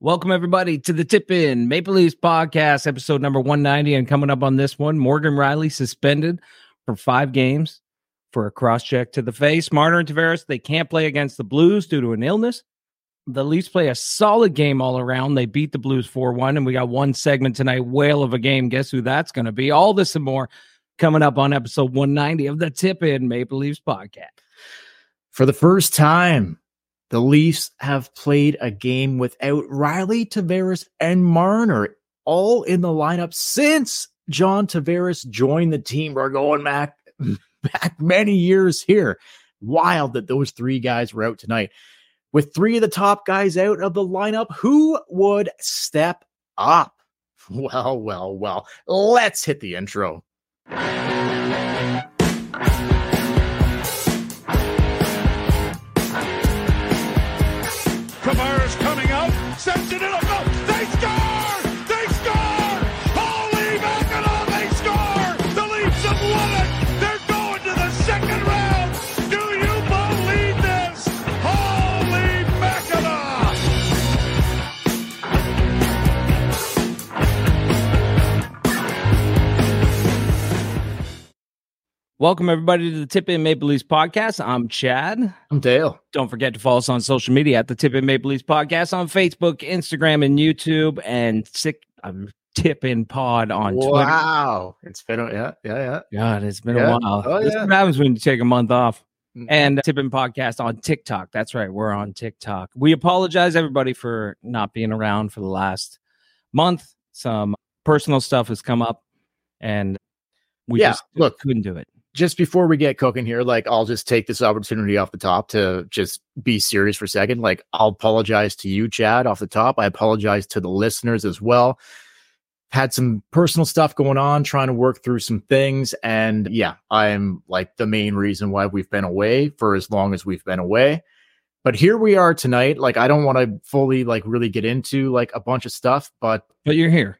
Welcome everybody to the Tip In Maple Leafs podcast, episode number 190. And coming up on this one, Morgan Rielly suspended for five games for a cross check to the face. Marner and Tavares, they can't play against the Blues due to an illness. The Leafs play a solid game all around. They beat the Blues 4 1, and we got one segment tonight, whale of a game. Guess who that's going to be? All this and more coming up on episode 190 of the Tip In Maple Leafs podcast. For the first time, the Leafs have played a game without Rielly Tavares, and Marner all in the lineup since John Tavares joined the team. We're going back, back many years here. Wild that those three guys were out tonight. With three of the top guys out of the lineup, who would step up? Well, well, well, let's hit the intro. Sends it in Welcome everybody to the Tip In Maple Leafs podcast. I'm Chad. I'm Dale. Don't forget to follow us on social media at the Tip In Maple Leafs podcast on Facebook, Instagram, and YouTube, and sick um, Tip In Pod on Twitter. Wow. It's been, a- yeah, yeah, yeah. God, it's been Yeah. a while. Oh, this yeah. happens when you take a month off. Mm. And Tip In Podcast on TikTok. That's right. We're on TikTok. We apologize, everybody, for not being around for the last month. Some personal stuff has come up, and we Yeah, just look. couldn't do it. Just before we get cooking here, like I'll just take this opportunity off the top to just be serious for a second. Like I'll apologize to you, Chad, off the top. I apologize to the listeners as well. Had some personal stuff going on, trying to work through some things. And yeah, I'm like the main reason why we've been away for as long as we've been away. But here we are tonight. Like I don't want to fully like really get into like a bunch of stuff, but But you're here.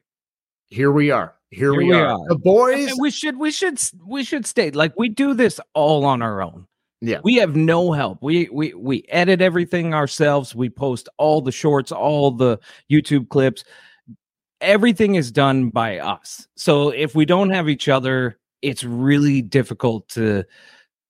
here we are. Here, Here we, we are. are. The boys. We should we should we should state like we do this all on our own. Yeah. We have no help. We we we edit everything ourselves. We post all the shorts, all the YouTube clips. Everything is done by us. So if we don't have each other, it's really difficult to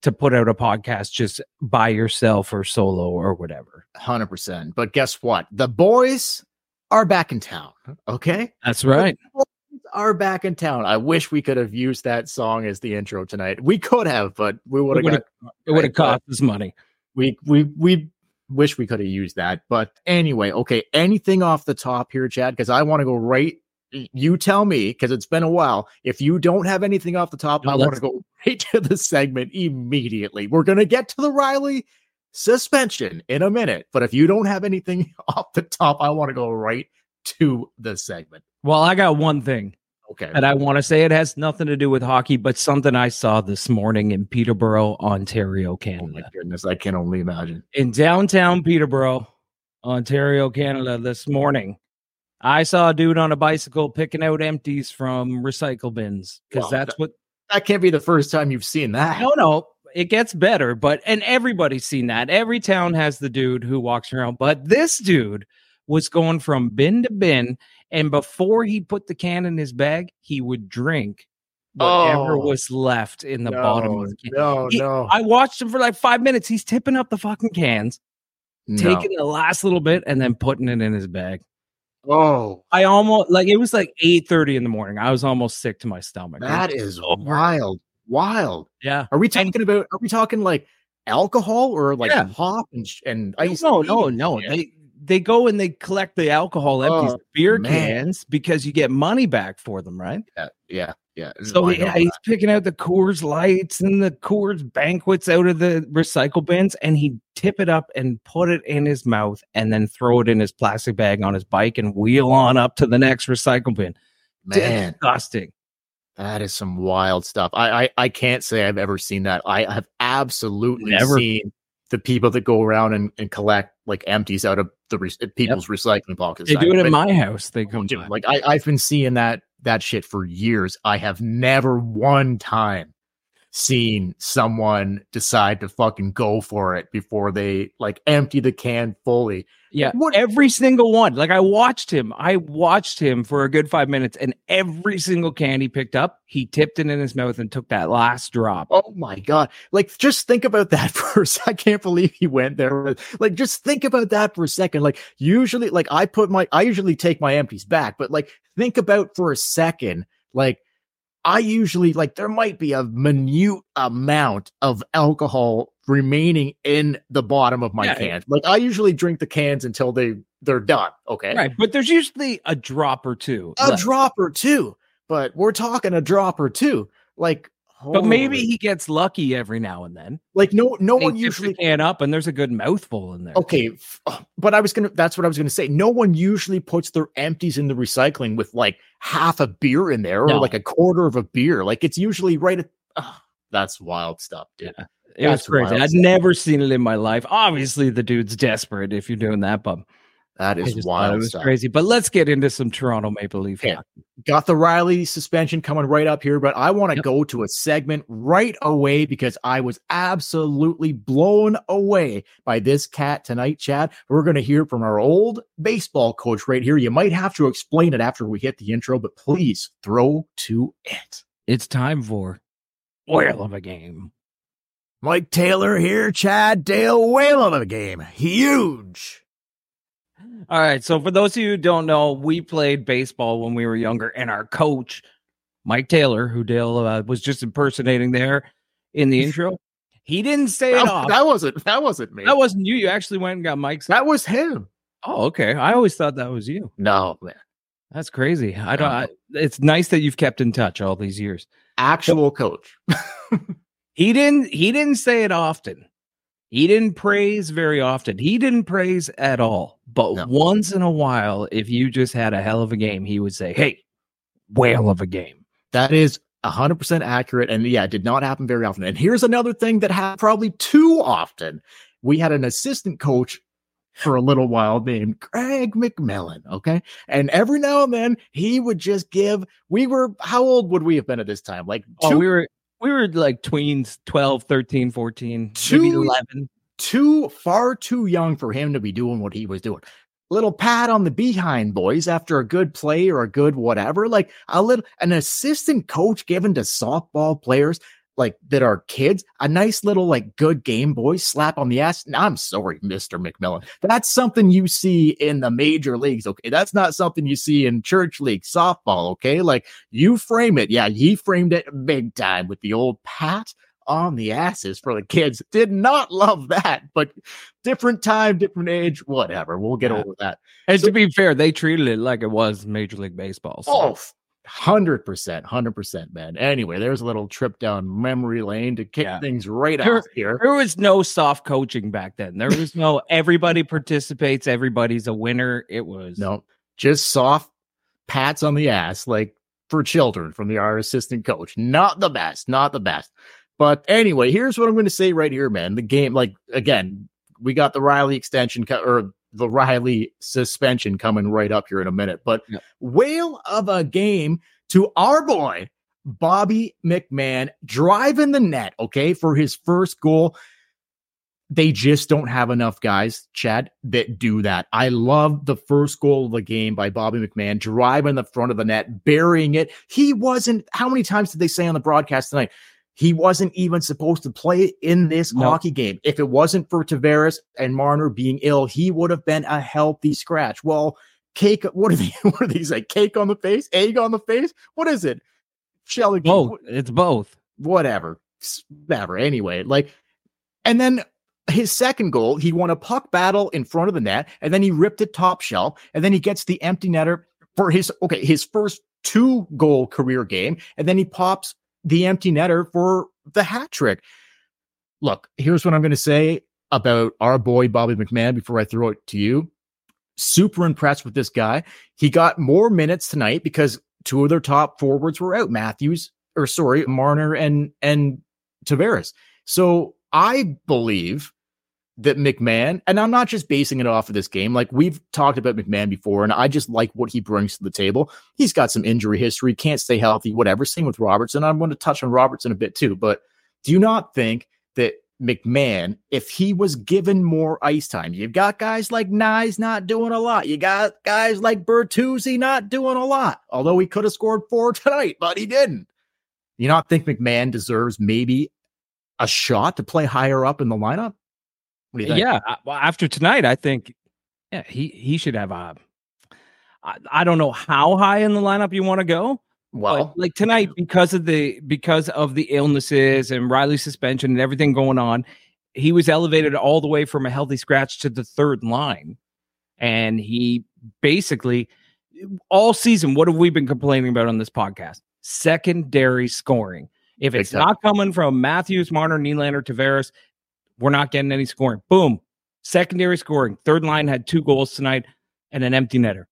to put out a podcast just by yourself or solo or whatever. Hundred percent. But guess what? The boys are back in town. Okay, That's right. Are back in town. I wish we could have used that song as the intro tonight. We could have, but we would have. got- it would have cost us money. We we we wish we could have used that. But anyway, okay. Anything off the top here, Chad? Because I want to go right. You tell me because it's been a while. If you don't have anything off the top, No, I want to go right to the segment immediately. We're gonna get to the Rielly suspension in a minute. But if you don't have anything off the top, I want to go right to the segment. Well, I got one thing. Okay. And I want to say it has nothing to do with hockey, but something I saw this morning in Peterborough, Ontario, Canada. Oh my goodness, I can only imagine. In downtown Peterborough, Ontario, Canada, this morning, I saw a dude on a bicycle picking out empties from recycle bins because Wow, that's what. That can't be the first time you've seen that. No, no, it gets better, but and everybody's seen that. Every town has the dude who walks around, but this dude was going from bin to bin, and before he put the can in his bag, he would drink whatever Oh. was left in the no, bottom of the can. No, He- no, I watched him for like five minutes. He's tipping up the fucking cans, no. taking the last little bit, and then putting it in his bag. Oh, I almost like it was like eight thirty in the morning. I was almost sick to my stomach. That is so- wild. Wild. yeah. Are we talking about? Are we talking like alcohol or like Yeah. pop and and ice? No, no, no. They they go and they collect the alcohol empties, Oh, the beer man. cans because you get money back for them, right? Yeah, yeah, yeah. So yeah, he's that. picking out the Coors Lights and the Coors Banquets out of the recycle bins, and he'd tip it up and put it in his mouth, and then throw it in his plastic bag on his bike and wheel on up to the next recycle bin. man. Disgusting. That is some wild stuff. I, I I can't say I've ever seen that. I have absolutely Never. seen the people that go around and, and collect like empties out of the re- uh, people's recycling pockets. They do it in my house. They come oh, Dude, by. like I, I've been seeing that that shit for years. I have never one time seen someone decide to fucking go for it before they like empty the can fully. Yeah, What- every single one. Like I watched him. I watched him for a good five minutes, and every single can he picked up, he tipped it in his mouth and took that last drop. Oh my god! Like, just think about that for a sec. I can't believe he went there. Like, just think about that for a second. Like, usually, like I put my, I usually take my empties back, but like, think about for a second, like. I usually like there might be a minute amount of alcohol remaining in the bottom of my Yeah. can. Like I usually drink the cans until they they're done. Okay. Right, but there's usually a drop or two. A left. drop or two, but we're talking a drop or two. Like but maybe he gets lucky every now and then. like no no one usually can up, and there's a good mouthful in there. Okay, uh, but I was gonna. That's what I was gonna say. No one usually puts their empties in the recycling with like half a beer in there or No. like a quarter of a beer. Like it's usually right at. Uh, that's wild stuff, dude. it was that's crazy. I'd stuff. never seen it in my life. Obviously, the dude's desperate if you're doing that, but That is wild it was stuff. crazy. But let's get into some Toronto Maple Leaf. Hockey. Got the Rielly suspension coming right up here, but I want to Yep. go to a segment right away because I was absolutely blown away by this cat tonight, Chad. We're going to hear from our old baseball coach right here. You might have to explain it after we hit the intro, but please throw to it. It's time for Whale of a Game. Mike Taylor here, Chad Dale whale of a game. Huge. All right. So, for those of you who don't know, we played baseball when we were younger, and our coach, Mike Taylor, who Dale uh, was just impersonating there in the intro, he didn't say it That, off. that wasn't that wasn't me. That wasn't you. You actually went and got Mike's. that was him. Oh, okay. I always thought that was you. No, man. That's crazy. I don't. I, it's nice that you've kept in touch all these years. Actual coach. He didn't. He didn't say it often. He didn't praise very often. He didn't praise at all. But No. once in a while, if you just had a hell of a game, he would say, "Hey, whale of a game." That is 100% accurate. And yeah, it did not happen very often. And here's another thing that happened probably too often. We had an assistant coach for a little while named Greg McMillan. Okay. And every now and then he would just give, we were, how old would we have been at this time? Like Oh, two, we were we were like tweens, 12, 13, 14, maybe 11. too far too young for him to be doing what he was doing. Little pat on the behind, boys, after a good play or a good whatever. Like a little an assistant coach given to softball players like that are kids, a nice little like good game boy slap on the ass. I'm sorry, Mr. McMillan. That's something you see in the major leagues. Okay. That's not something you see in church league softball. Okay. Like you frame it. Yeah, he framed it big time with the old pat on the asses for the kids. Did not love that, but different time, different age, whatever. We'll get Yeah. over that. And So- to be fair, they treated it like it was Major League Baseball. so- Oh, 100%, 100%, man. Anyway, there's a little trip down memory lane to kick Yeah. things right Sure. off here. There was no soft coaching back then. There was no everybody participates, everybody's a winner. It was No, just soft pats on the ass, like for children from the our assistant coach. Not the best, not the best. But anyway, here's what I'm going to say right here, man. The game, like again, we got the Rielly extension co- or the Rielly suspension coming right up here in a minute. But Yep. whale of a game to our boy Bobby McMann driving the net, okay, for his first goal they just don't have enough guys, Chad, that do that. I love the first goal of the game by Bobby McMann driving the front of the net, burying it. He wasn't, how many times did they say on the broadcast tonight? He wasn't even supposed to play in this No. hockey game. If it wasn't for Tavares and Marner being ill, he would have been a healthy scratch. Well, cake, what are they, what are these like? Cake on the face, egg on the face? What is it? Shelly, both. It's both. whatever, whatever. Anyway, like, and then his second goal, he won a puck battle in front of the net, and then he ripped it top shelf, and then he gets the empty netter for his okay, his first two goal career game, and then he pops the empty netter for the hat trick. Look, here's what I'm going to say about our boy Bobby McMann before I throw it to you. Super impressed with this guy. He got more minutes tonight because two of their top forwards were out, Matthews or sorry, Marner and and Tavares. So I believe that McMann, and I'm not just basing it off of this game. Like we've talked about McMann before, and I just like what he brings to the table. He's got some injury history, can't stay healthy, whatever. Same with Robertson. I'm going to touch on Robertson a bit too, but do you not think that McMann, if he was given more ice time, you've got guys like Knies not doing a lot. You got guys like Bertuzzi not doing a lot, although he could have scored four tonight, but he didn't. You not think McMann deserves maybe a shot to play higher up in the lineup? What do you think? Yeah. Well, after tonight, I think yeah, he he should have a. I, I don't know how high in the lineup you want to go. Well, like tonight, because of the because of the illnesses and Rielly's suspension and everything going on, he was elevated all the way from a healthy scratch to the third line, and he basically all season. What have we been complaining about on this podcast? Secondary scoring. If it's exactly. not coming from Matthews, Marner, Nylander, Tavares, we're not getting any scoring. Boom, secondary scoring. Third line had two goals tonight and an empty netter.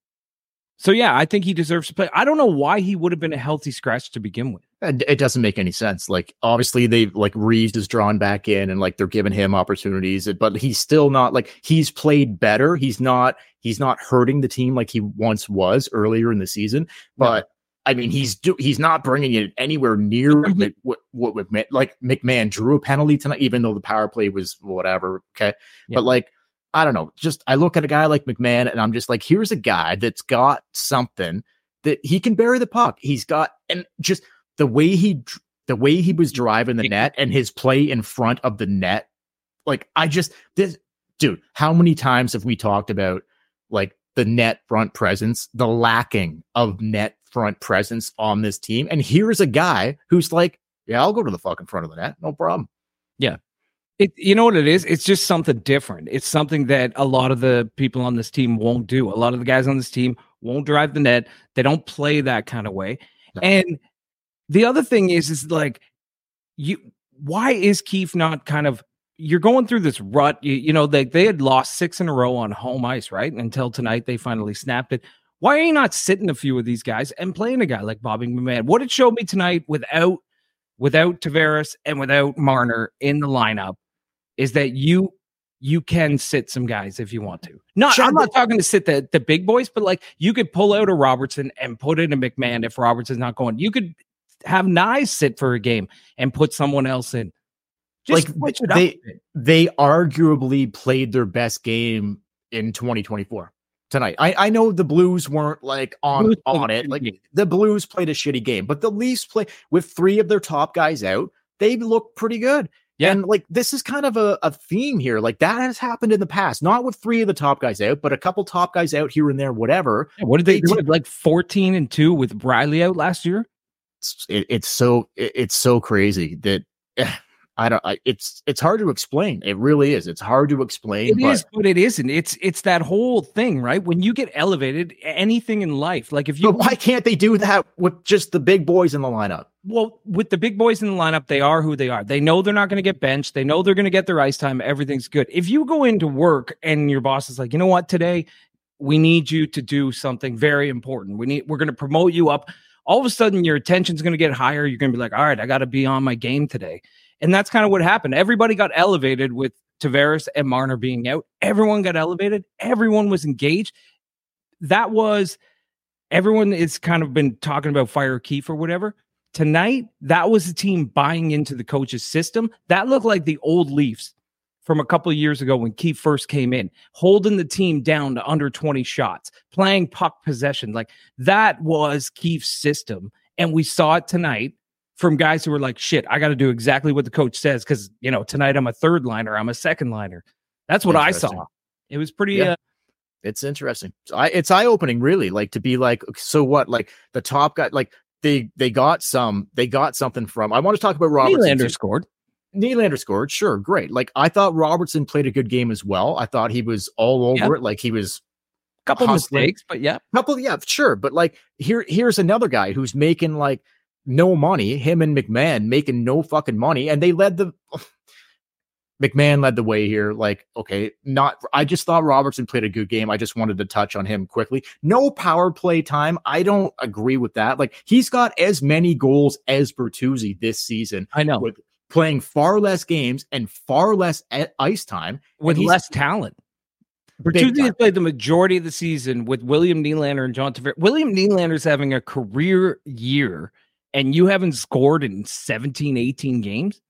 So yeah, I think he deserves to play. I don't know why he would have been a healthy scratch to begin with. And It doesn't make any sense. Like obviously they like Reeves is drawn back in and like they're giving him opportunities, but he's still not like he's played better. He's not he's not hurting the team like he once was earlier in the season. But I mean, he's do, he's not bringing it anywhere near what, what what like McMann drew a penalty tonight, even though the power play was whatever. Okay, yeah. but like I don't know. Just I look at a guy like McMann and I'm just like, here's a guy that's got something that he can bury the puck. He's got and just the way he the way he was driving the net and his play in front of the net. Like I just this dude, how many times have we talked about like the net front presence, the lacking of net front presence on this team? And here's a guy who's like, yeah, I'll go to the fucking front of the net, no problem. Yeah, it, you know what it is? It's just something different. It's something that a lot of the people on this team won't do. A lot of the guys on this team won't drive the net. They don't play that kind of way. No. And the other thing is, is like, you. Why is Keefe not kind of? You're going through this rut. You, you know, they they had lost six in a row on home ice, right? Until tonight, they finally snapped it. Why are you not sitting a few of these guys and playing a guy like Bobby McMann? What it showed me tonight without without Tavares and without Marner in the lineup is that you you can sit some guys if you want to. Not sure, I'm not talking to sit the the big boys, but like you could pull out a Robertson and put in a McMann if Robertson's not going. You could have Knies sit for a game and put someone else in. Just like they they arguably played their best game in 2024 tonight. I, I know the Blues weren't like on Blues on it. Like game. the Blues played a shitty game, but the Leafs play with three of their top guys out. They look pretty good. Yeah. And like this is kind of a, a theme here. Like that has happened in the past, not with three of the top guys out, but a couple top guys out here and there, whatever. Yeah, what did they, do? like 14 and 2 with Rielly out last year? It's, it, it's so it, it's so crazy that I don't. I, it's it's hard to explain. It really is. It's hard to explain. It but, is, but it isn't. It's it's that whole thing, right? When you get elevated, anything in life, like if you, but why can't they do that with just the big boys in the lineup? Well, with the big boys in the lineup, they are who they are. They know they're not going to get benched. They know they're going to get their ice time. Everything's good. If you go into work and your boss is like, you know what, today we need you to do something very important. We need we're going to promote you up. All of a sudden, your attention's going to get higher. You're going to be like, all right, I got to be on my game today. And that's kind of what happened. Everybody got elevated with Tavares and Marner being out. Everyone got elevated. Everyone was engaged. That was everyone is kind of been talking about fire Keefe or whatever. Tonight, that was the team buying into the coach's system. That looked like the old Leafs from a couple years ago when Keefe first came in, holding the team down to under 20 shots, playing puck possession. Like that was Keefe's system. And we saw it tonight from guys who were like, shit, I got to do exactly what the coach says because, you know, tonight I'm a third liner, I'm a second liner. That's what I saw. It was pretty. Yeah. Uh, it's interesting. So I, it's eye opening, really. Like to be like, so what? Like the top guy, like they they got some, they got something from. I want to talk about Robertson. Nylander scored. Nylander scored, sure, great. Like I thought Robertson played a good game as well. I thought he was all over yep. it. Like he was couple hustling. mistakes, but yeah, couple, yeah, sure. But like here, here's another guy who's making like no money. Him and McMann making no fucking money, and they led the. McMann led the way here. Like, okay, not. I just thought Robertson played a good game. I just wanted to touch on him quickly. No power play time. I don't agree with that. Like, he's got as many goals as Bertuzzi this season. I know. With playing far less games and far less ice time with less talent. Bertuzzi has played the majority of the season with William Nylander and John Tavares. William Nylander's having a career year and you haven't scored in 17, 18 games?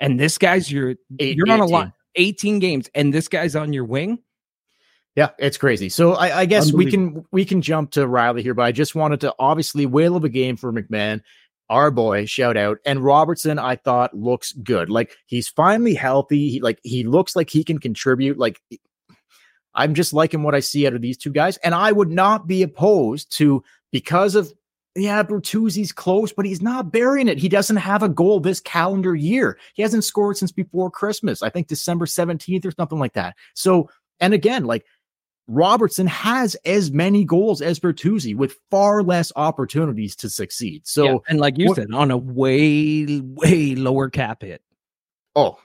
And this guy's your Eight- you're on a 18. line 18 games, and this guy's on your wing. Yeah, it's crazy. So I, I guess we can we can jump to Rielly here, but I just wanted to obviously whale of a game for McMann, our boy, shout out. And Robertson, I thought looks good. Like he's finally healthy. He like he looks like he can contribute. Like I'm just liking what I see out of these two guys, and I would not be opposed to because of yeah, Bertuzzi's close, but he's not burying it. He doesn't have a goal this calendar year. He hasn't scored since before Christmas. I think December 17th or something like that. So, and again, like Robertson has as many goals as Bertuzzi with far less opportunities to succeed. So, Yeah, and like you what- said, on a way way lower cap hit. oh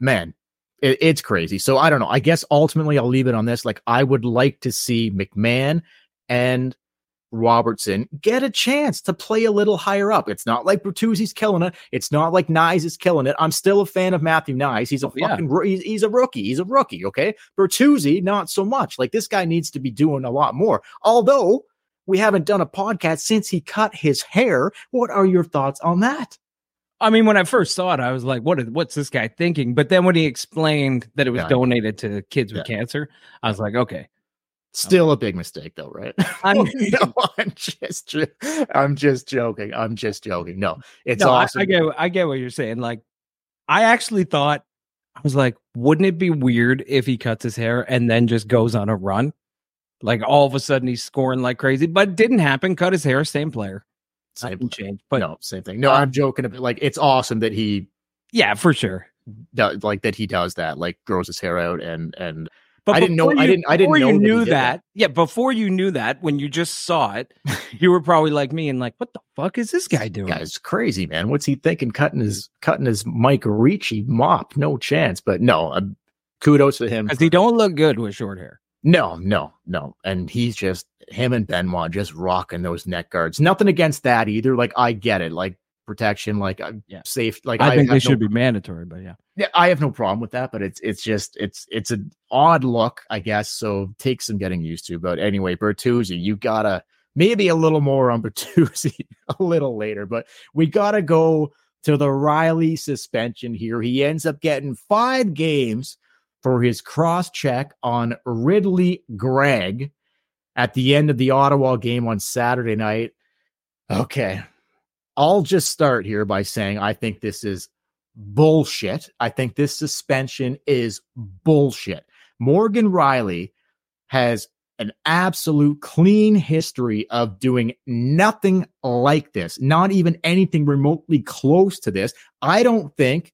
man, it, it's crazy. So I don't know. I guess ultimately I'll leave it on this. Like I would like to see McMann and Robertson get a chance to play a little higher up. It's not like Bertuzzi's killing it. It's not like Knies is killing it. I'm still a fan of Matthew Knies. He's a Oh, yeah. fucking he's, he's a rookie. He's a rookie. Okay, Bertuzzi not so much. Like this guy needs to be doing a lot more. Although we haven't done a podcast since he cut his hair. What are your thoughts on that? I mean, when I first saw it, I was like, "What is what's this guy thinking?" But then when he explained that it was Yeah. donated to kids with Yeah. cancer, I was like, "Okay." Still a big mistake, though, right? I'm- no, I'm just, I'm just joking. I'm just joking. No, it's no, awesome. I, get I get what you're saying. Like, I actually thought I was like, wouldn't it be weird if he cuts his hair and then just goes on a run? Like all of a sudden he's scoring like crazy, but didn't happen. Cut his hair, same player, Same changed. But no, same thing. No, Uh, I'm joking. About, like, it's awesome that he yeah, for sure. does, like that he does that. Like, grows his hair out and and But I didn't know- before I didn't- I didn't before know you knew that. that. Yeah, before you knew that, when you just saw it, you were probably like me and like, what the fuck is this guy doing? guy's crazy, man. What's he thinking? Cutting his cutting his Mike Ricci mop? No chance. But no, uh, kudos to him. Because he don't look good with short hair. No, no, no. And he's just him and Benoit just rocking those neck guards. Nothing against that either. Like I get it, like protection, like Yeah. safe. Like I, think they no- should be mandatory, but yeah. Yeah, I have no problem with that, but it's it's just it's it's an odd look, I guess. So take some getting used to. But anyway, Bertuzzi, you gotta maybe a little more on Bertuzzi a little later, but we gotta go to the Rielly suspension here. He ends up getting five games for his cross check on Ridly Greig at the end of the Ottawa game on Saturday night. Okay. I'll just start here by saying I think this is bullshit. I think this suspension is bullshit. Morgan Rielly has an absolute clean history of doing nothing like this, not even anything remotely close to this. I don't think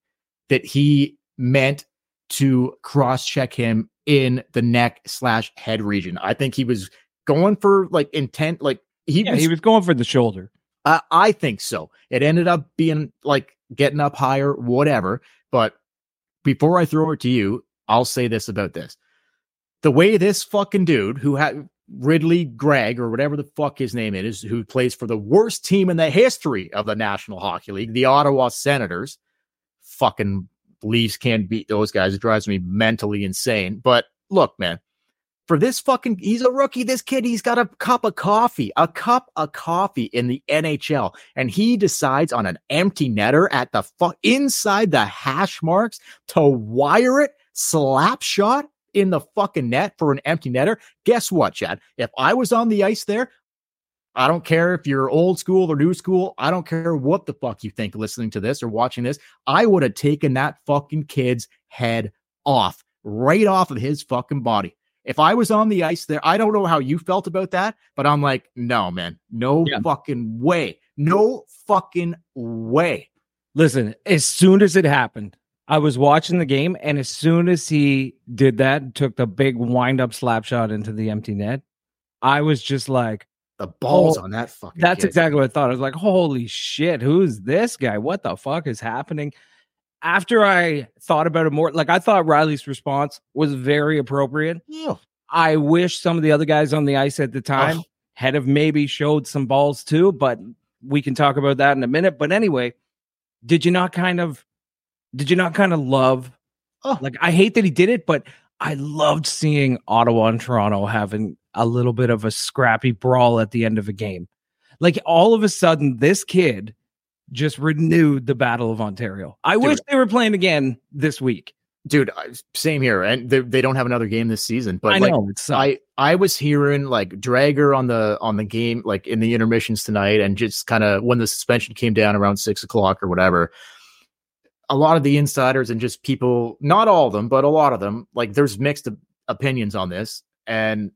that he meant to cross check him in the neck slash head region. I think he was going for like intent, like he Yeah, was he was going for the shoulder. Uh, I think so. It ended up being like getting up higher, whatever. But before I throw it to you, I'll say this about this. The way this fucking dude who had Ridly Greig or whatever the fuck his name is, who plays for the worst team in the history of the National Hockey League, the Ottawa Senators, fucking Leafs can't beat those guys. It drives me mentally insane. But look, man, for this fucking he's a rookie this kid he's got a cup of coffee a cup of coffee in the nhl and he decides on an empty netter at the fu- inside the hash marks to wire it slap shot in the fucking net for an empty netter guess what chad if i was on the ice there I don't care if you're old school or new school. I don't care what the fuck you think listening to this or watching this. I would have taken that fucking kid's head off, right off of his fucking body. If I was on the ice there, I don't know how you felt about that, but I'm like, no, man, no Yeah. fucking way. No fucking way. Listen, as soon as it happened, I was watching the game, and as soon as he did that, took the big wind up slap shot into the empty net, I was just like, The balls Oh, on that fucking that's kid. exactly what I thought. I was like, holy shit, who's this guy? What the fuck is happening? After I thought about it more, like I thought Rielly's response was very appropriate. Yeah. I wish some of the other guys on the ice at the time had have maybe showed some balls too, but we can talk about that in a minute. But anyway, did you not kind of did you not kind of love Oh. like I hate that he did it, but I loved seeing Ottawa and Toronto having a little bit of a scrappy brawl at the end of a game. Like all of a sudden, this kid just renewed the Battle of Ontario. I wish they were playing again this week. dude same here and they, they don't have another game this season but I like know it's i i was hearing like dreger on the on the game like in the intermissions tonight and just kind of when the suspension came down around six o'clock or whatever a lot of the insiders and just people not all of them but a lot of them like there's mixed opinions on this and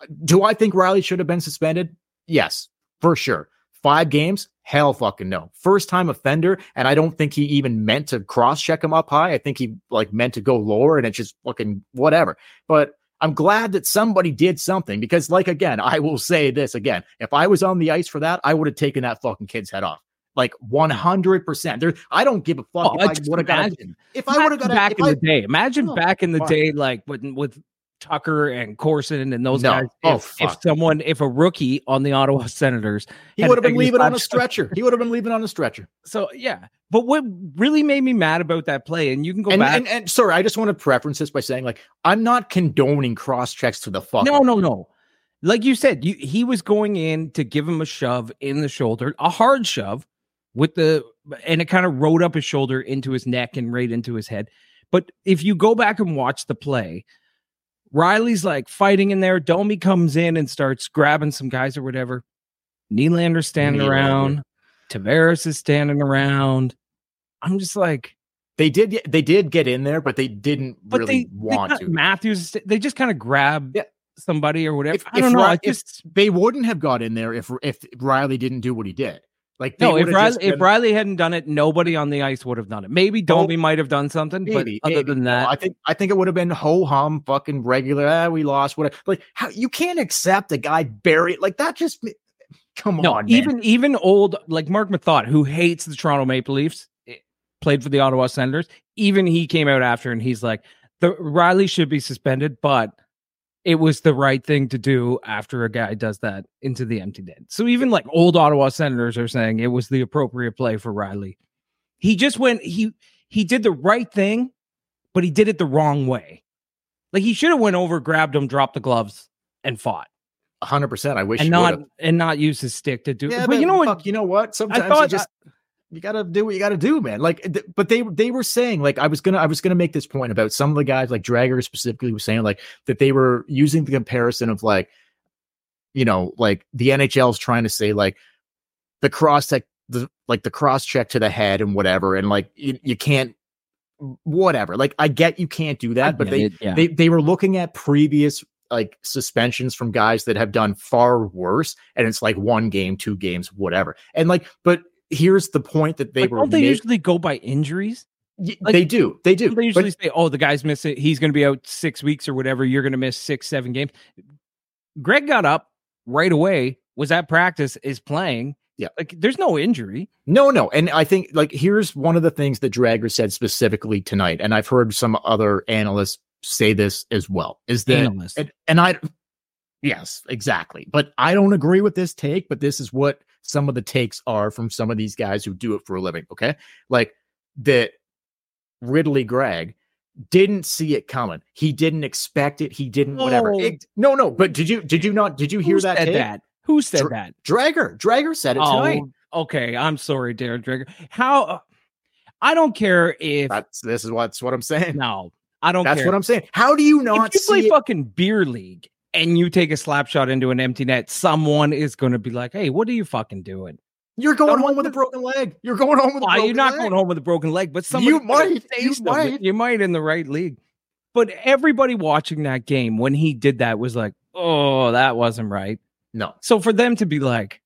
uh, do i think rielly should have been suspended yes for sure five games? Hell fucking no. First time offender and i don't think he even meant to cross check him up high. I think he like meant to go lower and it's just fucking whatever. But i'm glad that somebody did something because like again i will say this again. If i was on the ice for that i would have taken that fucking kid's head off. Like 100% there i don't give a fuck Oh, if I would have got if i would have got back if in I, the day. Imagine Oh, back in the day, like with with Tucker and Corson and those No. guys. Oh, If, if someone, if a rookie on the Ottawa Senators, he would have been leaving on a stretcher he would have been leaving on a stretcher So yeah, but what really made me mad about that play, and you can go and, back. and, and sorry, I just want to preference this by saying, like, I'm not condoning cross checks to the fuck. no, no, no. Like you said, you, he was going in to give him a shove in the shoulder, a hard shove with the, and it kind of rode up his shoulder into his neck and right into his head. But if you go back and watch the play, Rielly's like fighting in there. Domi comes in and starts grabbing some guys or whatever. Nylander's standing Nylander. around. Tavares is standing around. I'm just like, They did, they did get in there, but they didn't but really they, want they to. Matthews, they just kind of grab Yeah. somebody or whatever. If- I don't know. Ri- I just They wouldn't have got in there if if Rielly didn't do what he did. Like, no. If Rielly, just if Rielly hadn't done it, nobody on the ice would have done it. Maybe Domi might have done something, Maybe, but other maybe. than No, that, I think I think it would have been ho hum, fucking regular. Ah, we lost. Whatever. Like, how you can't accept a guy buried like that? Just come no. on, man. even even old like Marc Methot, who hates the Toronto Maple Leafs, eh, played for the Ottawa Senators. Even he came out after and he's like, the Rielly should be suspended, but it was the right thing to do after a guy does that into the empty net. So even like old Ottawa Senators are saying it was the appropriate play for Rielly. He just went he he did the right thing, but he did it the wrong way. Like he should have went over, grabbed him, dropped the gloves, and fought, hundred percent. I wish and he not would've. and not use his stick to do. Yeah, it. but you know what? you know what? Sometimes you thought just you gotta do what you gotta do, man. Like, th- but they they were saying like I was gonna I was gonna make this point about some of the guys like Dreger specifically was saying like that they were using the comparison of like, you know, like the NHL's trying to say like the cross check the like the cross check to the head and whatever, and like you, you can't whatever. Like I get you can't do that, but they it- yeah. they they were looking at previous like suspensions from guys that have done far worse and it's like one game two games whatever and like but here's the point that they Like, were don't they make- usually go by injuries? Like, they do they do They usually but say, "Oh, the guy's missing. He's going to be out six weeks or whatever. You're going to miss six, seven games." Greig got up right away. Was at practice. Is playing. Yeah. like there's no injury. no no and i think like here's one of the things that dreger said specifically tonight and i've heard some other analysts say this as well is that Analyst. and, and I, yes, exactly. But I don't agree with this take. But this is what some of the takes are from some of these guys who do it for a living. Okay, like that Ridly Greig didn't see it coming. He didn't expect it. He didn't whatever. No. It- no, no. But did you did you not did you hear Who that? said take? that? Who said that? Dreger, Dreger said it tonight. Oh, okay. I'm sorry, Darren Dreger. How? uh, I don't care if That's this is what's what I'm saying. no. I don't That's care. what I'm saying. How do you not if you play it? fucking beer league and you take a slap shot into an empty net, someone is going to be like, "Hey, what are you fucking doing?" You're going someone home with a broken leg. You're going home with a Why broken you're not leg. going home with a broken leg, but somebody You might, you You might. You might in the right league. But everybody watching that game when he did that was like, "Oh, that wasn't right." No. So for them to be like,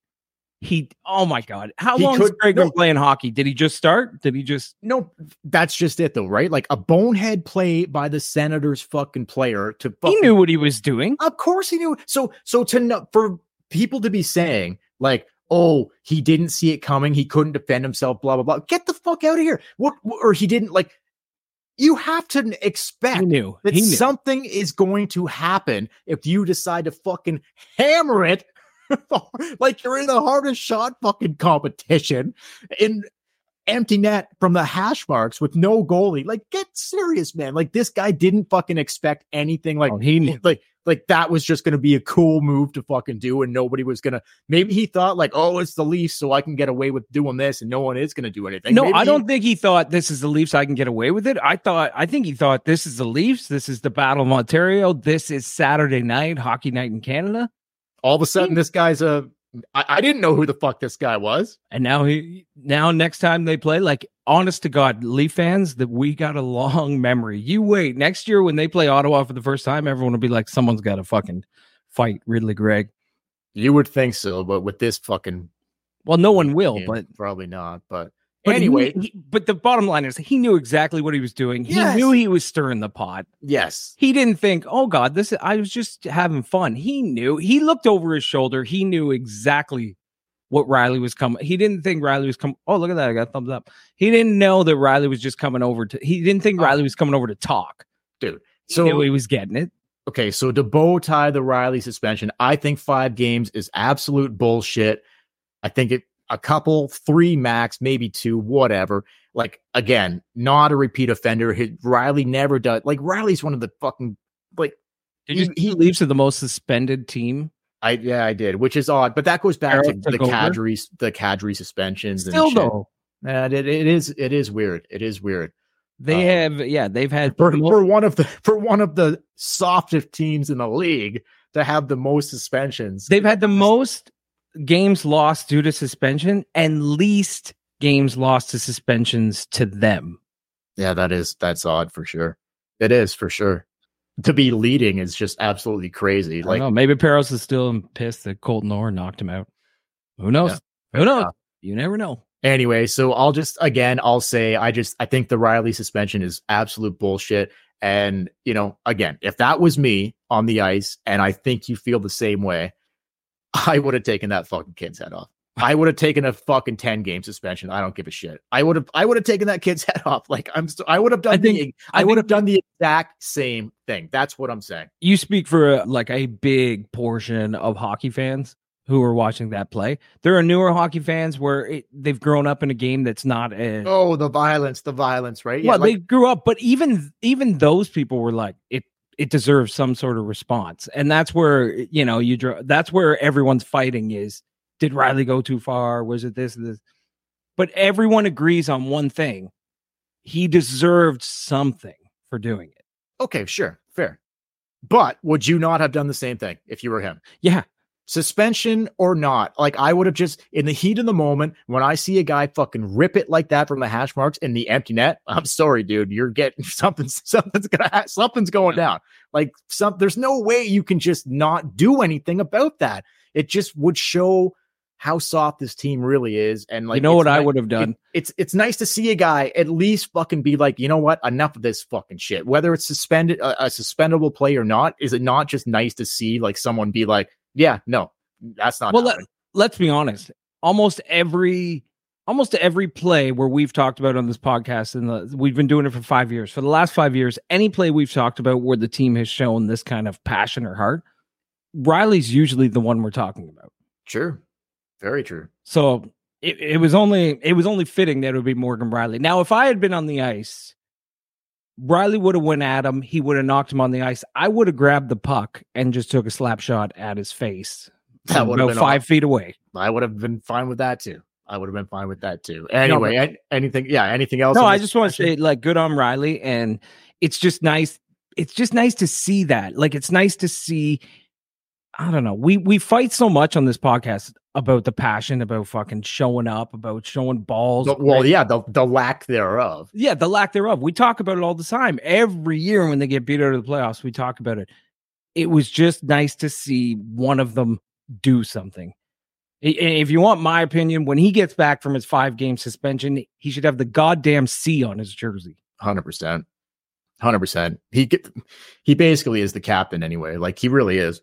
he, oh my god, how He long has could- Greig no. been playing hockey? Did he just start? Did he just? No, that's just it though, right? Like a bonehead play by the Senators fucking player to fucking, He knew what he was doing. Of course he knew. So so to know for people to be saying like, "Oh, he didn't see it coming. He couldn't defend himself." Blah blah blah. Get the fuck out of here. What or he didn't like. You have to He expect knew. that He knew. something is going to happen if you decide to fucking hammer it like you're in the hardest shot fucking competition in empty net from the hash marks with no goalie. Like, get serious, man. Like, this guy didn't fucking expect anything. Like, Oh, he knew. like, like that was just going to be a cool move to fucking do, and nobody was gonna. Maybe he thought like, oh, it's the Leafs, so I can get away with doing this, and no one is gonna do anything. No, Maybe I he- don't think he thought this is the Leafs. I can get away with it. I thought, I think he thought this is the Leafs. This is the Battle of Ontario. This is Saturday night, hockey night in Canada. All of a sudden, this guy's a. I, I didn't know who the fuck this guy was. And now he, now next time they play, like honest to God, Leaf fans, that we got a long memory. You wait next year when they play Ottawa for the first time, everyone will be like, someone's got to fucking fight Ridly Greig. You would think so, but with this fucking, Well, no one will, but probably not. But, But anyway, he- he- but the bottom line is he knew exactly what he was doing. He Yes. knew he was stirring the pot. yes, He didn't think, "Oh God, this is, I was just having fun." He knew. He looked over his shoulder. He knew exactly what Rielly was coming. He didn't think Rielly was coming. Oh, look at that! I got a thumbs up. He didn't know that Rielly was just coming over to. He didn't think Oh. Rielly was coming over to talk. dude. He So knew he was getting it. Okay, so to bow tie the Rielly suspension, I think five games is absolute bullshit. I think it a couple, three max, maybe two, whatever. Like again, not a repeat offender. His, Rielly never does. Like Rielly's one of the fucking like Did He- you he- Leafs are the most suspended team. I yeah I did, which is odd, but that goes back Eric to the? Kadri the Kadri suspensions. Still and though, And it, it is it is weird. It is weird they Um, have yeah they've had for for one of the for one of the softest teams in the league to have the most suspensions. they've had the most games lost due to suspension and least games lost to suspensions to them. Yeah, that is that's odd for sure. It is for sure. To be leading is just absolutely crazy. I don't Like know. Maybe Parros is still pissed that Colton Orr knocked him out. Who knows? Who knows? Yeah. You never know. anyway, so I'll just again I'll say I just I think the Rielly suspension is absolute bullshit. And you know, again, if that was me on the ice, and I think you feel the same way, I would have taken that fucking kid's head off. I would have taken a fucking 10 game suspension. I don't give a shit. I would have I would have taken that kid's head off. Like I'm st- I would have done I think- the I I, would have done the exact same thing. That's what I'm saying. You speak for like a big portion of hockey fans who are watching that play. There are newer hockey fans where it, they've grown up in a game that's not as Oh, the violence, the violence, right? well, like- they grew up, but even even those people were like, it it deserves some sort of response, and that's where you know you draw. That's where everyone's fighting is. Did Rielly go too far? Was it this this? But everyone agrees on one thing: he deserved something for doing it. Okay, sure, fair. But would you not have done the same thing if you were him? Yeah, Suspension or not? Like I would have just in the heat of the moment when I see a guy fucking rip it like that from the hash marks in the empty net. I'm sorry, dude. You're getting something. Something's gonna something's going down. Like some. There's no way you can just not do anything about that. It just would show how soft this team really is. And like you know what I would have it- done. it's it's nice to see a guy at least fucking be like, you know what, enough of this fucking shit. Whether it's suspended a, a suspendable play or not, is it not just nice to see like someone be like, yeah, no, that's not. well, let, let's be honest. Almost every almost every play where we've talked about on this podcast, and the, we've been doing it for five years. For the last five years, any play we've talked about where the team has shown this kind of passion or heart, Rielly's usually the one we're talking about. True, very true. So it, it was only it was only fitting that it would be Morgan Rielly. Now, if I had been on the ice, Rielly would have went at him. He would have knocked him on the ice. I would have grabbed the puck and just took a slap shot at his face. That would have been five feet away. I would have been fine with that too. I would have been fine with that too. Anyway, an- anything, yeah, anything else? No, I just want to say, like, good on Rielly, and it's just nice. It's just nice to see that. Like, it's nice to see. I don't know. We we fight so much on this podcast about the passion, about fucking showing up, about showing balls. Well, yeah, the the lack thereof. yeah, the lack thereof. We talk about it all the time. Every year when they get beat out of the playoffs, we talk about it. It was just nice to see one of them do something. If you want my opinion, when he gets back from his five game suspension, he should have the goddamn C on his jersey. Hundred percent, hundred percent. He he basically is the captain anyway. Like he really is.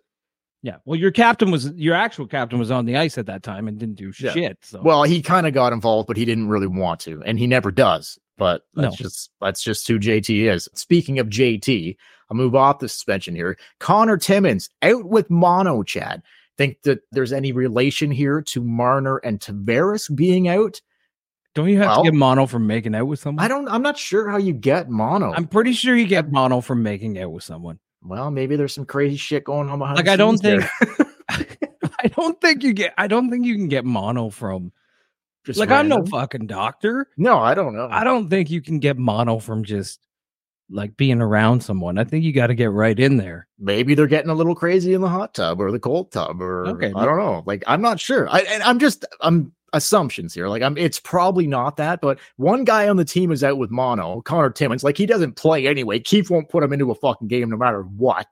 Yeah. Well, your captain was your actual captain was on the ice at that time and didn't do Yeah. shit. So Well, he kind of got involved, but he didn't really want to, and he never does. But that's No. just that's just who JT is. Speaking of JT, I'll move off the suspension here. Connor Timmins out with mono. Chad, think that there's any relation here to Marner and Tavares being out? Don't you have Well- to get mono from making out with someone? I don't. I'm not sure how you get mono. I'm pretty sure you get mono from making out with someone. Well, maybe there's some crazy shit going on behind. Like I don't think. I don't think you get I don't think you can get mono from Just like I'm no fucking doctor. No, I don't know. I don't think you can get mono from just like being around someone. I think you got to get right in there. maybe they're getting a little crazy in the hot tub or the cold tub or Okay, I don't know. Like I'm not sure. I and I'm just I'm assumptions here. Like I'm it's probably not that, but one guy on the team is out with mono, Conor Timmins. Like he doesn't play anyway. Keefe won't put him into a fucking game no matter what.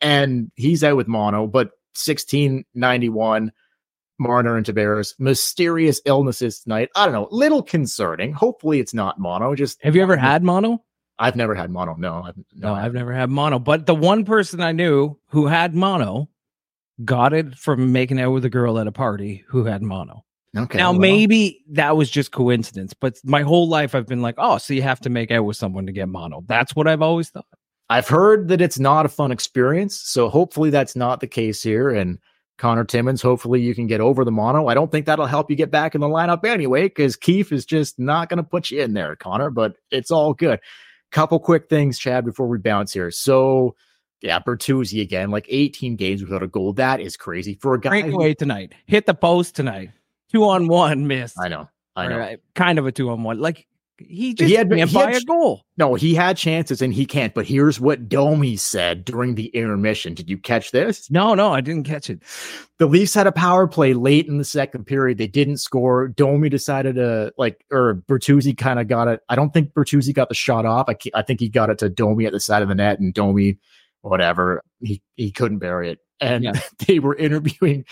And he's out with mono, but 1691 Marner and Tavares, mysterious illnesses tonight. I don't know, little concerning. Hopefully it's not mono. Just Have you ever had mono? I've never had mono. No, I've No, I I've never had mono. But the one person I knew who had mono got it from making out with a girl at a party who had mono. Okay. now, well, maybe that was just coincidence, but my whole life I've been like, oh, so you have to make out with someone to get mono. That's what I've always thought. I've heard that it's not a fun experience, so hopefully that's not the case here. And Conor Timmins, hopefully you can get over the mono. I don't think that'll help you get back in the lineup anyway, because Keefe is just not going to put you in there, Conor. But it's all good. Couple quick things, Chad, before we bounce here. So, yeah, Bertuzzi again, like 18 games without a goal. That is crazy for a guy. who- Breakaway tonight. Hit the post tonight. Two on one miss. I know, I know. Uh, kind of a two on one. Like he just had- can't he buy had a goal. No, he had chances and he can't. But here's what Domi said during the intermission. Did you catch this? No, no, I didn't catch it. the Leafs had a power play late in the second period. They didn't score. Domi decided to like, or Bertuzzi kind of got it. I don't think Bertuzzi got the shot off. I, I think he got it to Domi at the side of the net, and Domi, whatever, he he couldn't bury it. And Yeah. they were interviewing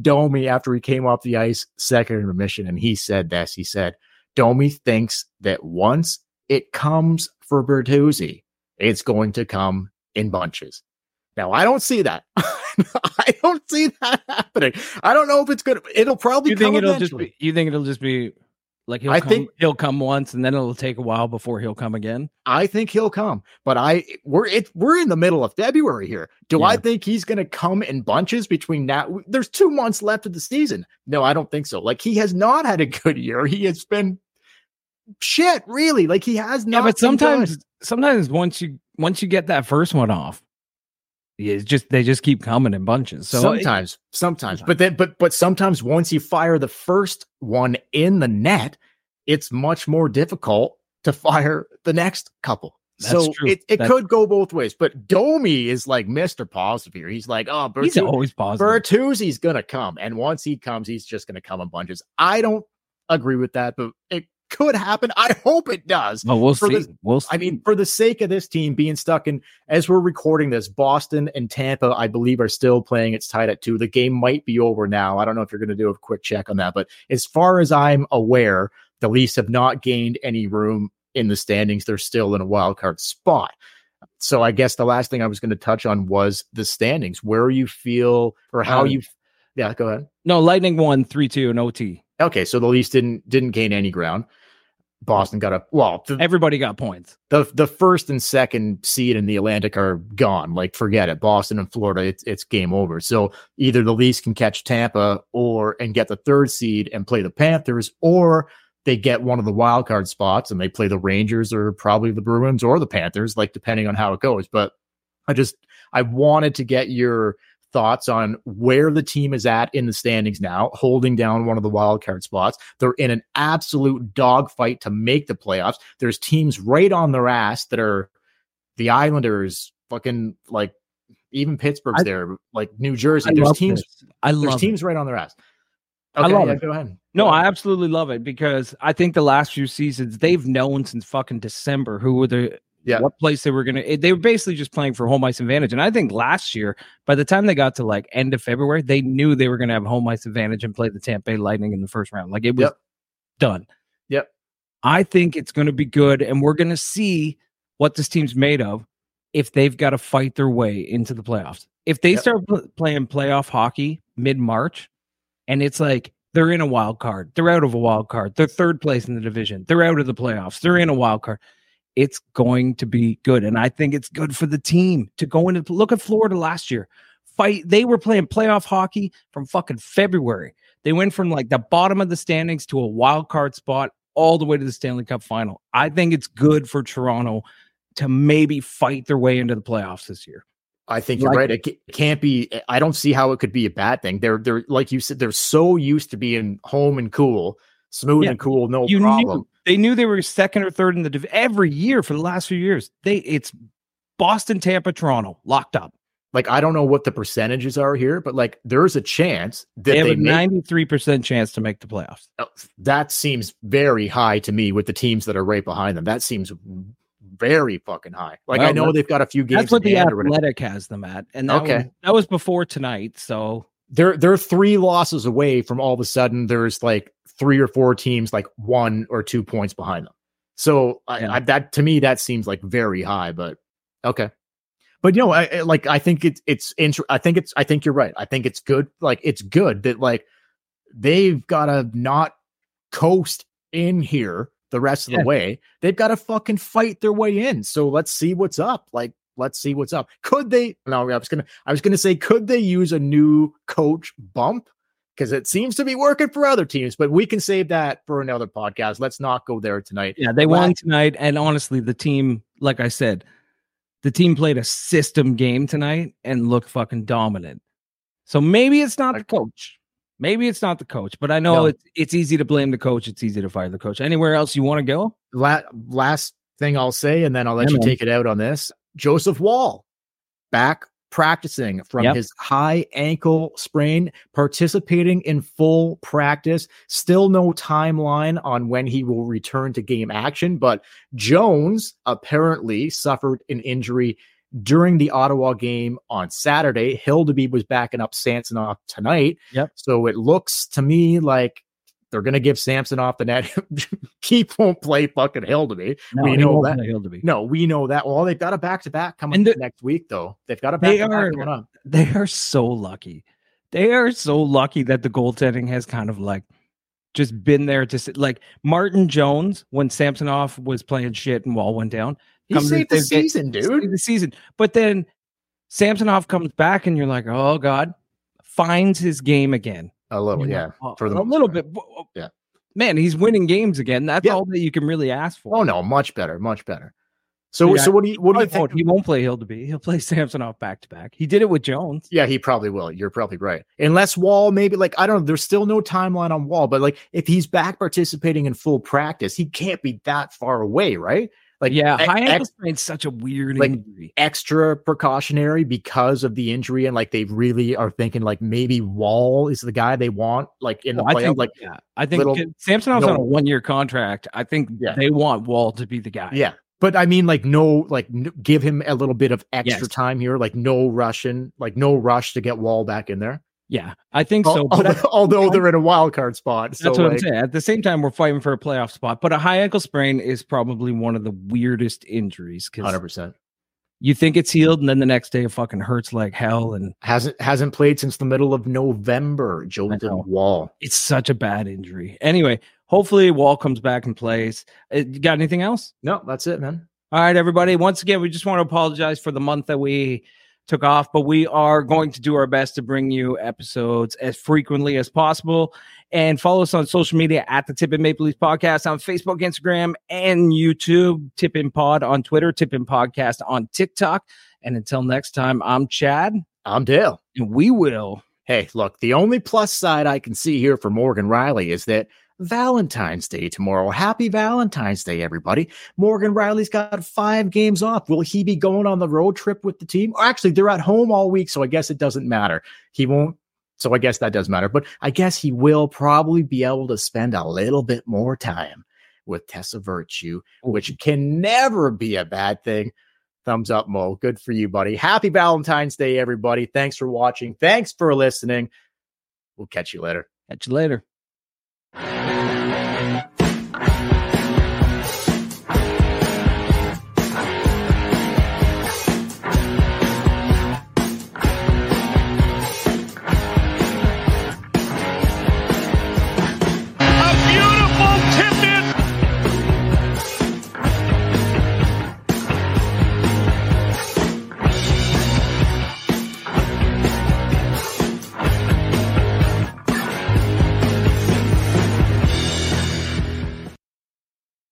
Domi after he came off the ice, second intermission, and he said this. He said, "Domi thinks that once it comes for Bertuzzi, it's going to come in bunches." Now I don't see that. I don't see that happening. I don't know if it's good. It'll probably You think it'll eventually. just be? You think it'll just be like he'll I come, think- he'll come once and then it'll take a while before he'll come again. I think he'll come, but I eh, we're it we're in the middle of February here. Do I think he's going to come in bunches between now? There's two months left of the season. No, I don't think so. Like he has not had a good year. He has been shit, really. Like he has not. Yeah, but sometimes sometimes once you once you get that first one off, it's just they just keep coming in bunches. So sometimes, sometimes, but then, but but sometimes once you fire the first one in the net, it's much more difficult to fire the next couple. That's so true. it, it That's could go both ways. But Domi is like Mr. Positive here. He's like, oh, he's always positive. Bertuzzi's gonna come, and once he comes, he's just gonna come in bunches. I don't agree with that, but it could happen. I hope it does. Well, we'll for see. this- we'll see. I mean, for the sake of this team being stuck in, as we're recording this, Boston and Tampa, I believe, are still playing. It's tied at two. The game might be over now. I don't know if you're going to do a quick check on that, but as far as I'm aware, the Leafs have not gained any room in the standings. They're still in a wild card spot. So I guess the last thing I was going to touch on was the standings. Where you feel or how Um, you, yeah, go ahead. no, Lightning won three two in OT. Okay, so the Leafs didn't didn't gain any ground. Boston got a well. The, Everybody got points. the the first and second seed in the Atlantic are gone. Like forget it. Boston and Florida, it's it's game over. So either the Leafs can catch Tampa or and get the third seed and play the Panthers, or they get one of the wild card spots and they play the Rangers or probably the Bruins or the Panthers, like depending on how it goes. But I just I wanted to get your thoughts on where the team is at in the standings now, holding down one of the wild card spots. They're in an absolute dogfight to make the playoffs. There's teams right on their ass that are the Islanders, fucking like even Pittsburgh's I- there, like New Jersey. I there's teams, this. I there's love it. teams right on their ass. I love yeah, it. Go ahead. No, I absolutely love it because I think the last few seasons they've known since fucking December who were the Yeah. what place they were gonna. eh, They were basically just playing for home ice advantage, and I think last year, by the time they got to like end of February, they knew they were gonna have home ice advantage and play the Tampa Bay Lightning in the first round. Like it was Yep. done. Yep. I think it's gonna be good, and we're gonna see what this team's made of if they've got to fight their way into the playoffs. If they Yep. start pl- playing playoff hockey mid March, and it's like they're in a wild card, they're out of a wild card, they're third place in the division, they're out of the playoffs, they're in a wild card. It's going to be good, and I think it's good for the team to go into. Look at Florida last year. Fight. They were playing playoff hockey from fucking February. They went from like the bottom of the standings to a wild card spot all the way to the Stanley Cup final. I think it's good for Toronto to maybe fight their way into the playoffs this year. I think you're Like- right. It can't be. I don't see how it could be a bad thing. They're they're like you said. They're so used to being home and cool, smooth Yeah. and cool, no you problem. knew they knew they were second or third in the div- every year for the last few years. They it's Boston, Tampa, Toronto locked up. Like I don't know what the percentages are here, but like there's a chance that They they, have a ninety three percent chance to make the playoffs. Oh, that seems very high to me with the teams that are right behind them. That seems very fucking high. Like I know they've got a few games. That's what the. Athletic has them at, and that Okay. was, that was before tonight. So they're they're three losses away from all of a sudden there's like three or four teams like one or two points behind them. So I, Yeah. I, that to me that seems like very high, but okay. But you know, I, I- like I think it's it's I think it's I think you're right. I think it's good. Like it's good that like they've got to not coast in here the rest of Yeah. the way. They've got to fucking fight their way in. So let's see what's up. Like let's see what's up. Could they? No, I was gonna I was gonna say could they use a new coach bump? Because it seems to be working for other teams, but we can save that for another podcast. Let's not go there tonight. yeah, they won tonight, and honestly, the team, like I said, the team played a system game tonight and looked fucking dominant. So maybe it's not the coach. Maybe it's not the coach, but I know No. it's it's easy to blame the coach. It's easy to fire the coach. Anywhere else you want to go? La- last thing I'll say, and then I'll let Yeah, you man. take it out on this. Joseph Woll back practicing from Yep. his high ankle sprain, participating in full practice. Still no timeline on when he will return to game action, but Jones apparently suffered an injury during the Ottawa game on Saturday. Hildeby was backing up Samsonov tonight. Yep. So it looks to me like they're going to give Samsonov the net. Keefe won't play fucking Hildeby. we he know won't that. play Hildeby. No, we know that. Well, they've got a back to back coming the- next week, though. They've got a They back to are- back coming up. They are so lucky. They are so lucky that the goaltending has kind of like just been there to sit. Like Martin Jones, when Samsonov was playing shit and Woll went down, He saved the season, dude. the season. But then Samsonov comes back, and you're like, oh god, finds his game again. A little, yeah. "Oh, for the a little bit. Oh, yeah. man, he's winning games again. That's Yeah. all that you can really ask for. Oh no, much better, much better. So, Yeah. so what do you what do you think? He won't play Hildeby. He'll play Samsonov back to back. He did it with Jones. Yeah, he probably will. You're probably right. Unless Woll, maybe like I don't know. There's still no timeline on Woll, but like if he's back participating in full practice, he can't be that far away, right? Like yeah, high ankle ex- sprain's such a weird like, injury. extra precautionary because of the injury, and like they really are thinking like maybe Woll is the guy they want, like in the Well, I playoff. think, Like yeah, I think little- Samsonov's no- on a one year contract. I think Yeah. they want Woll to be the guy. Yeah. But I mean, like, no, like, n- give him a little bit of extra Yes. time here, like, no rushing, like, no rush to get Woll back in there. Yeah, I think so. But although, at- although they're in a wild card spot. So, that's what I'm saying. At the same time, we're fighting for a playoff spot. But a high ankle sprain is probably one of the weirdest injuries 100%. you think it's healed, and then the next day it fucking hurts like hell, and Hasn't hasn't played since the middle of November. Know. Woll. it's such a bad injury. Anyway, hopefully Woll comes back and plays. Uh, You got anything else? No, that's it, man. All right, everybody. Once again, we just want to apologize for the month that we took off, but we are going to do our best to bring you episodes as frequently as possible. And follow us on social media at the Tip in Maple Leafs Podcast on Facebook, Instagram, and YouTube. Tip in Pod on Twitter, Tip in Podcast on TikTok. And until next time, I'm Chad, I'm Dale. and we will. Hey, look, the only plus side I can see here for Morgan Rielly is that Valentine's Day tomorrow. Happy Valentine's Day, everybody. Morgan Rielly's got five games off. Will he be going on the road trip with the team? Or actually, they're at home all week, so I guess it doesn't matter. He won't. So I guess that does matter. But I guess he will probably be able to spend a little bit more time with Tessa Virtue, which can never be a bad thing. Thumbs up, Mo. Good for you, buddy. Happy Valentine's Day, everybody. Thanks for watching. Thanks for listening. We'll catch you later. Catch you later thank you